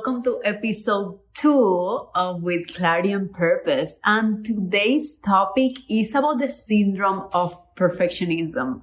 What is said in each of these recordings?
Welcome to episode two of With Clarity and Purpose. And today's topic is about the syndrome of perfectionism.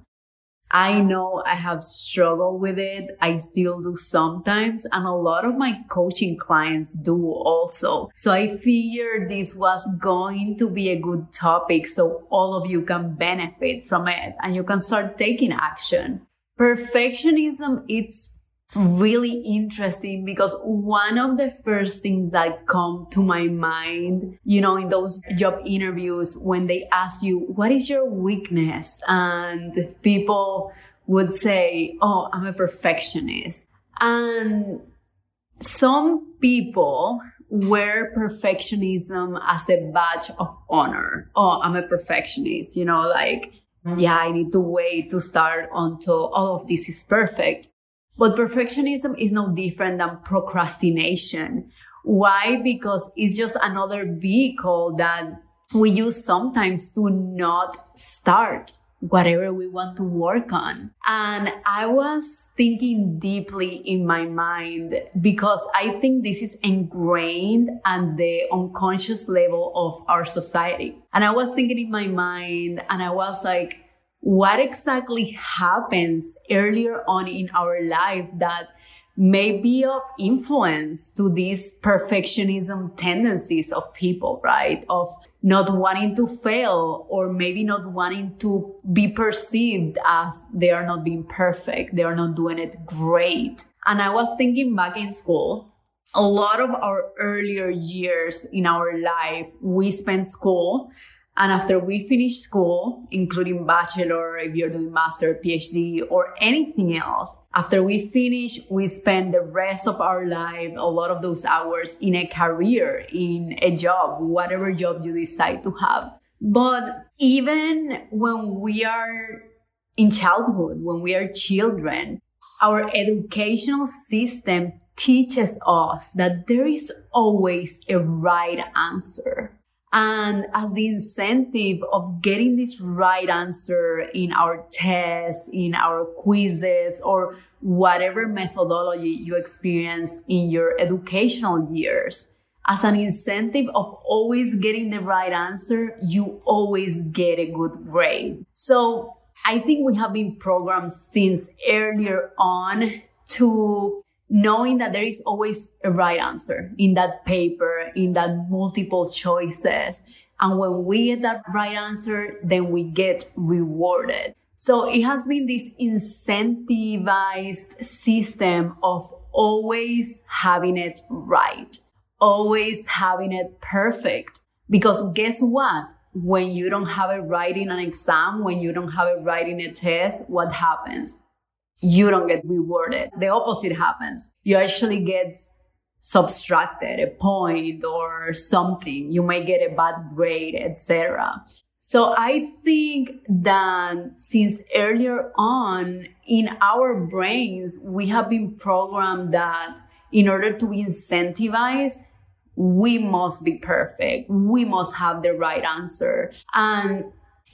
I know I have struggled with it. I still do sometimes. And a lot of my coaching clients do also. So I figured this was going to be a good topic so all of you can benefit from it and you can start taking action. Perfectionism, it's really interesting because one of the first things that come to my mind, you know, in those job interviews when they ask you, what is your weakness? And people would say, oh, I'm a perfectionist. And some people wear perfectionism as a badge of honor. Oh, I'm a perfectionist, you know, like, yeah, I need to wait to start until all of this is perfect. But perfectionism is no different than procrastination. Why? Because it's just another vehicle that we use sometimes to not start whatever we want to work on. And I was thinking deeply in my mind because I think this is ingrained at the unconscious level of our society. And I was thinking in my mind and I was like, what exactly happens earlier on in our life that may be of influence to these perfectionism tendencies of people, right? Of not wanting to fail or maybe not wanting to be perceived as they are not being perfect. They are not doing it great. And I was thinking back in school, a lot of our earlier years in our life, we spent school and after we finish school, including bachelor, if you're doing master, PhD, or anything else, after we finish, we spend the rest of our life, a lot of those hours in a career, in a job, whatever job you decide to have. But even when we are in childhood, when we are children, our educational system teaches us that there is always a right answer and as the incentive of getting this right answer in our tests, in our quizzes, or whatever methodology you experienced in your educational years, as an incentive of always getting the right answer, you always get a good grade. So I think we have been programmed since earlier on to knowing that there is always a right answer in that paper, in that multiple choices. And when we get that right answer, then we get rewarded. So it has been this incentivized system of always having it right, always having it perfect. Because guess what? When you don't have it right in an exam, when you don't have it right in a test, what happens? You don't get rewarded. The opposite happens. You actually get subtracted a point or something. You may get a bad grade, etc. So I think that since earlier on in our brains, we have been programmed that in order to incentivize, we must be perfect. We must have the right answer. And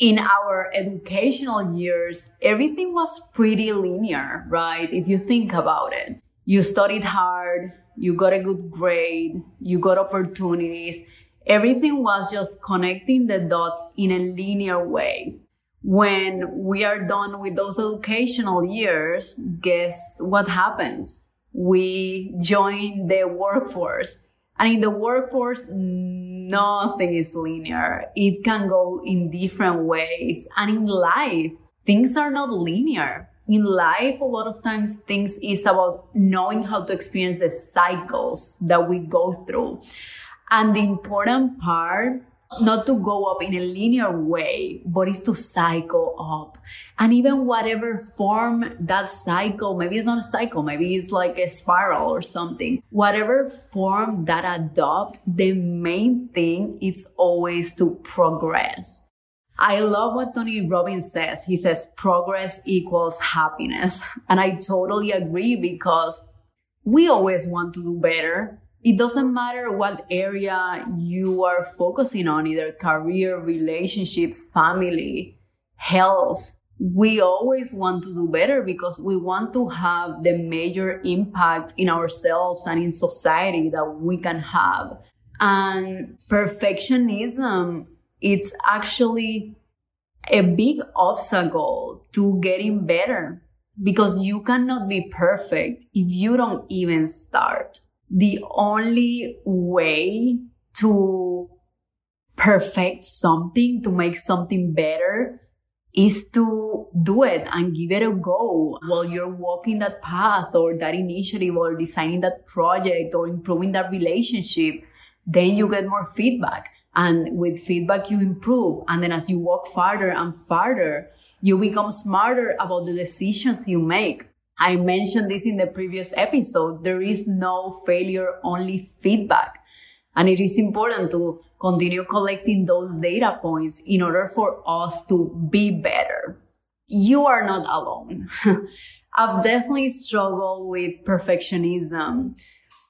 in our educational years, everything was pretty linear, right? If you think about it, you studied hard, you got a good grade, you got opportunities. Everything was just connecting the dots in a linear way. When we are done with those educational years, guess what happens? We join the workforce. And in the workforce, nothing is linear. It can go in different ways. And in life, things are not linear. in life, a lot of times things is about knowing how to experience the cycles that we go through. And the important part not to go up in a linear way, but it's to cycle up. And even whatever form that cycle, maybe it's not a cycle, maybe it's like a spiral or something. Whatever form that adopt, the main thing is always to progress. I love what Tony Robbins says. He says progress equals happiness. And I totally agree because we always want to do better it doesn't matter what area you are focusing on, either career, relationships, family, health. We always want to do better because we want to have the major impact in ourselves and in society that we can have. And perfectionism, it's actually a big obstacle to getting better because you cannot be perfect if you don't even start the only way to perfect something, to make something better, is to do it and give it a go while you're walking that path or that initiative or designing that project or improving that relationship. Then you get more feedback. And with feedback, you improve. And then as you walk farther and farther, you become smarter about the decisions you make. I mentioned this in the previous episode. There is no failure, only feedback. And it is important to continue collecting those data points in order for us to be better. You are not alone. I've definitely struggled with perfectionism.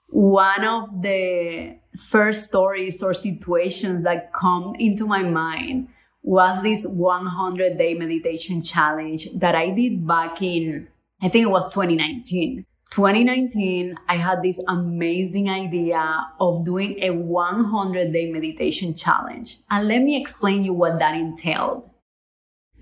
One of the first stories or situations that come into my mind was this 100 day meditation challenge that I did back in I think it was 2019. 2019, I had this amazing idea of doing a 100 day meditation challenge. And let me explain you what that entailed.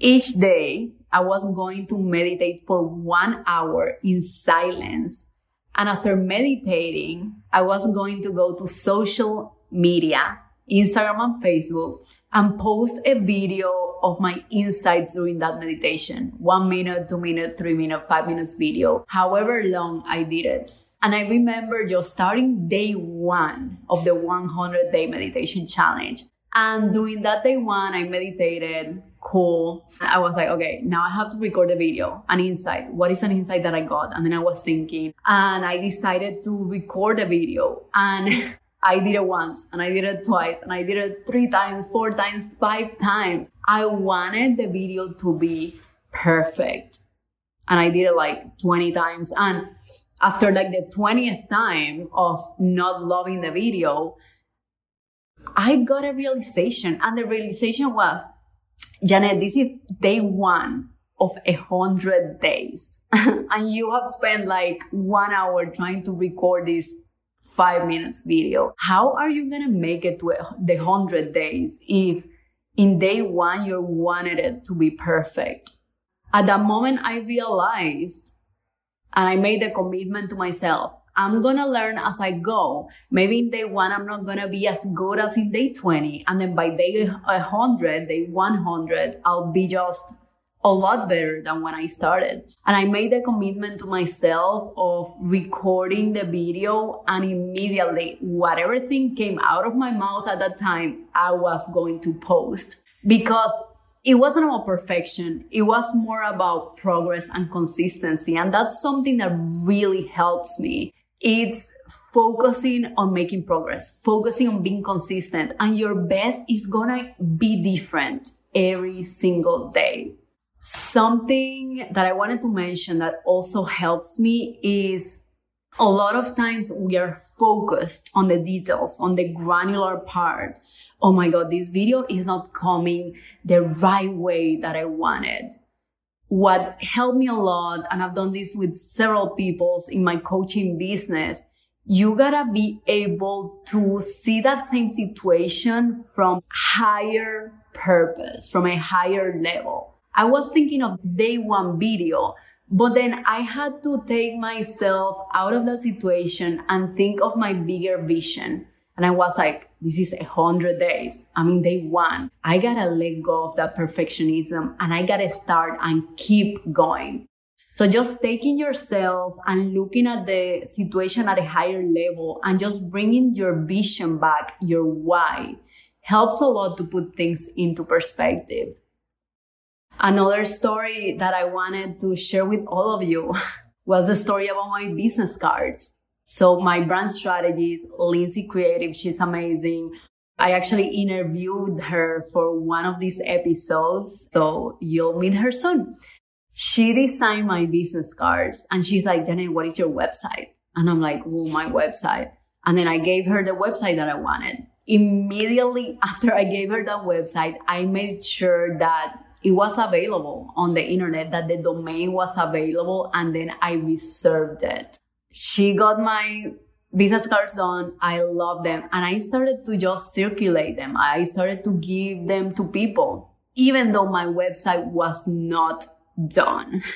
Each day, I was going to meditate for one hour in silence. And after meditating, I was going to go to social media Instagram and Facebook and post a video of my insights during that meditation. One minute, two minute, three minute, five minutes video, however long I did it. And I remember just starting day one of the 100 day meditation challenge. And during that day one, I meditated, cool. I was like, okay, now I have to record a video, an insight. What is an insight that I got? And then I was thinking, and I decided to record a video. And I did it once and I did it twice and I did it three times, four times, five times. I wanted the video to be perfect. And I did it like 20 times. And after like the 20th time of not loving the video, I got a realization. And the realization was, Janet, this is day one of a hundred days. and you have spent like one hour trying to record this five minutes video. How are you to make it to the 100 days if in day one you wanted it to be perfect? At that moment, I realized and I made a commitment to myself. I'm gonna learn as I go. Maybe in day one, I'm not gonna be as good as in day 20. And then by day 100, day 100, I'll be just a lot better than when I started. And I made a commitment to myself of recording the video and immediately whatever thing came out of my mouth at that time, I was going to post because it wasn't about perfection. It was more about progress and consistency. And that's something that really helps me. It's focusing on making progress, focusing on being consistent and your best is gonna be different every single day. Something that I wanted to mention that also helps me is a lot of times we are focused on the details, on the granular part. Oh my God, this video is not coming the right way that I wanted. What helped me a lot, and I've done this with several people in my coaching business, you gotta be able to see that same situation from higher purpose, from a higher level. I was thinking of day one video, but then I had to take myself out of the situation and think of my bigger vision. And I was like, this is a hundred days. I mean, day one. I gotta let go of that perfectionism and I gotta start and keep going. So just taking yourself and looking at the situation at a higher level and just bringing your vision back, your why, helps a lot to put things into perspective. Another story that I wanted to share with all of you was the story about my business cards. So my brand strategist, Lindsay Creative, she's amazing. I actually interviewed her for one of these episodes. So you'll meet her soon. She designed my business cards and she's like, Janet, what is your website? And I'm like, oh, my website. And then I gave her the website that I wanted. Immediately after I gave her the website, I made sure that it was available on the internet, that the domain was available, and then I reserved it. She got my business cards done. I love them. And I started to just circulate them. I started to give them to people, even though my website was not done.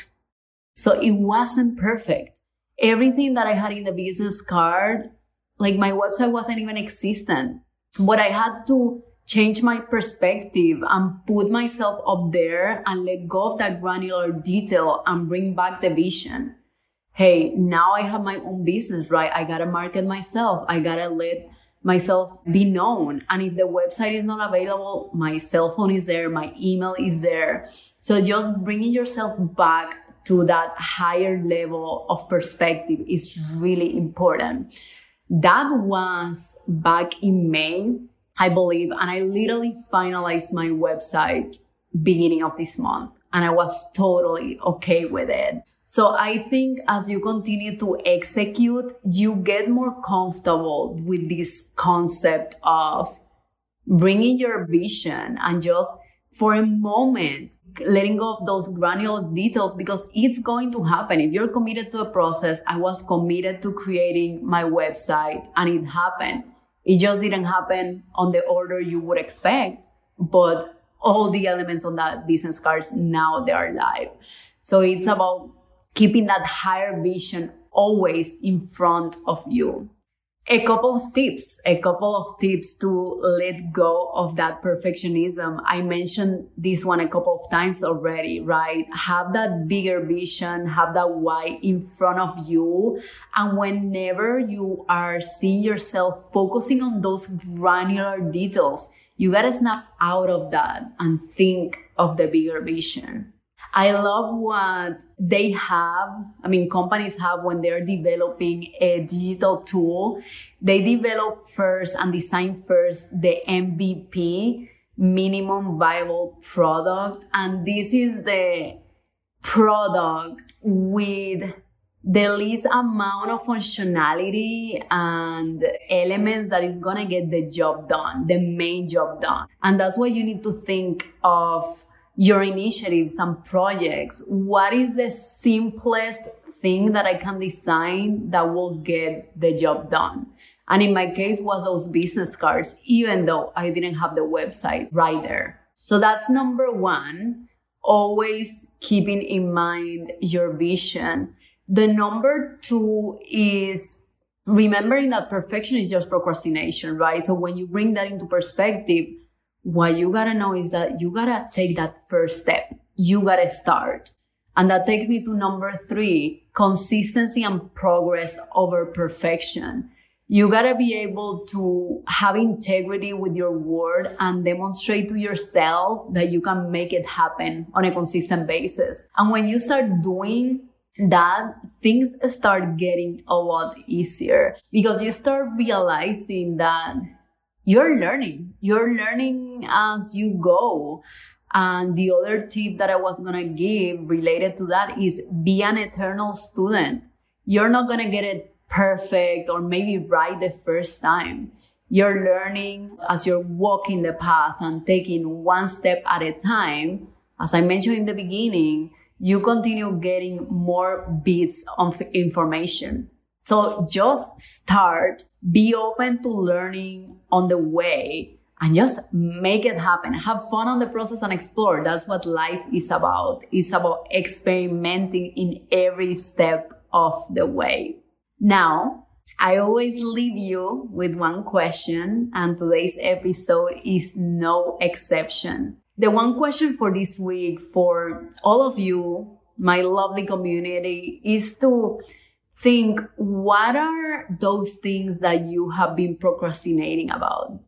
So it wasn't perfect. Everything that I had in the business card, like my website wasn't even existent. But I had to change my perspective and put myself up there and let go of that granular detail and bring back the vision. Hey, now I have my own business, right? I gotta market myself. I gotta let myself be known. And if the website is not available, my cell phone is there, my email is there. So just bringing yourself back to that higher level of perspective is really important. That was back in May, I believe, and I literally finalized my website beginning of this month and I was totally okay with it. So I think as you continue to execute, you get more comfortable with this concept of bringing your vision and just for a moment letting go of those granular details because it's going to happen. If you're committed to a process, I was committed to creating my website and it happened. It just didn't happen on the order you would expect, but all the elements on that business cards now they are live. So it's about keeping that higher vision always in front of you a couple of tips, a couple of tips to let go of that perfectionism. I mentioned this one a couple of times already, right? Have that bigger vision, have that why in front of you. And whenever you are seeing yourself focusing on those granular details, you gotta snap out of that and think of the bigger vision. I love what they have. I mean, companies have when they're developing a digital tool. They develop first and design first the MVP, minimum viable product. And this is the product with the least amount of functionality and elements that is going to get the job done, the main job done. And that's why you need to think of your initiatives and projects, what is the simplest thing that I can design that will get the job done? And in my case was those business cards, even though I didn't have the website right there. So that's number one. Always keeping in mind your vision. The number two is remembering that perfection is just procrastination, right? So when you bring that into perspective, what you gotta know is that you gotta take that first step. You gotta start. And that takes me to number three, consistency and progress over perfection. You gotta be able to have integrity with your word and demonstrate to yourself that you can make it happen on a consistent basis. And when you start doing that, things start getting a lot easier because you start realizing that you're learning. You're learning as you go. And the other tip that I was going to give related to that is be an eternal student. You're not going to get it perfect or maybe right the first time. You're learning as you're walking the path and taking one step at a time. As I mentioned in the beginning, you continue getting more bits of information. So just start, be open to learning on the way and just make it happen. Have fun on the process and explore. That's what life is about. It's about experimenting in every step of the way. Now, I always leave you with one question and today's episode is no exception. The one question for this week for all of you my lovely community is to think what are those things that you have been procrastinating about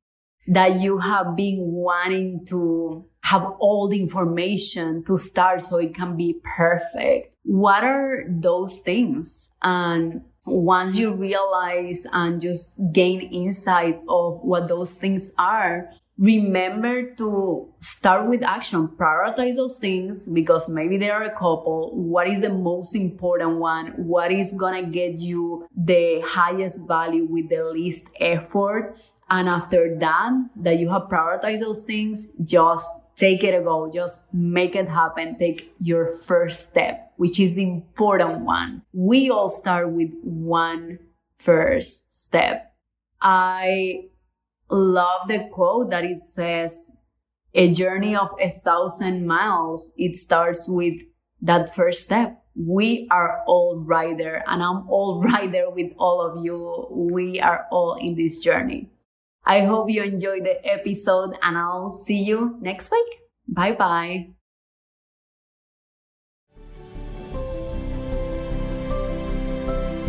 that you have been wanting to have all the information to start so it can be perfect. What are those things? And once you realize and just gain insights of what those things are, remember to start with action prioritize those things because maybe there are a couple. What is the most important one? What is gonna get you the highest value with the least effort? And after that that you have prioritized those things just take it a go. Just make it happen. Take your first step which is the important one. We all start with one first step. I love the quote that it says, a journey of a thousand miles, it starts with that first step. We are all there and I'm all there with all of you. We are all in this journey. I hope you enjoyed the episode and I'll see you next week. Bye bye.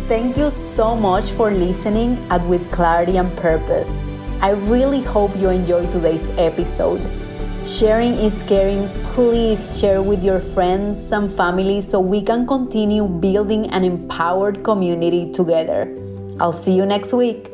Thank you so much for listening at With Clarity and Purpose. I really hope you enjoyed today's episode. Sharing is caring. Please share with your friends and family so we can continue building an empowered community together. I'll see you next week.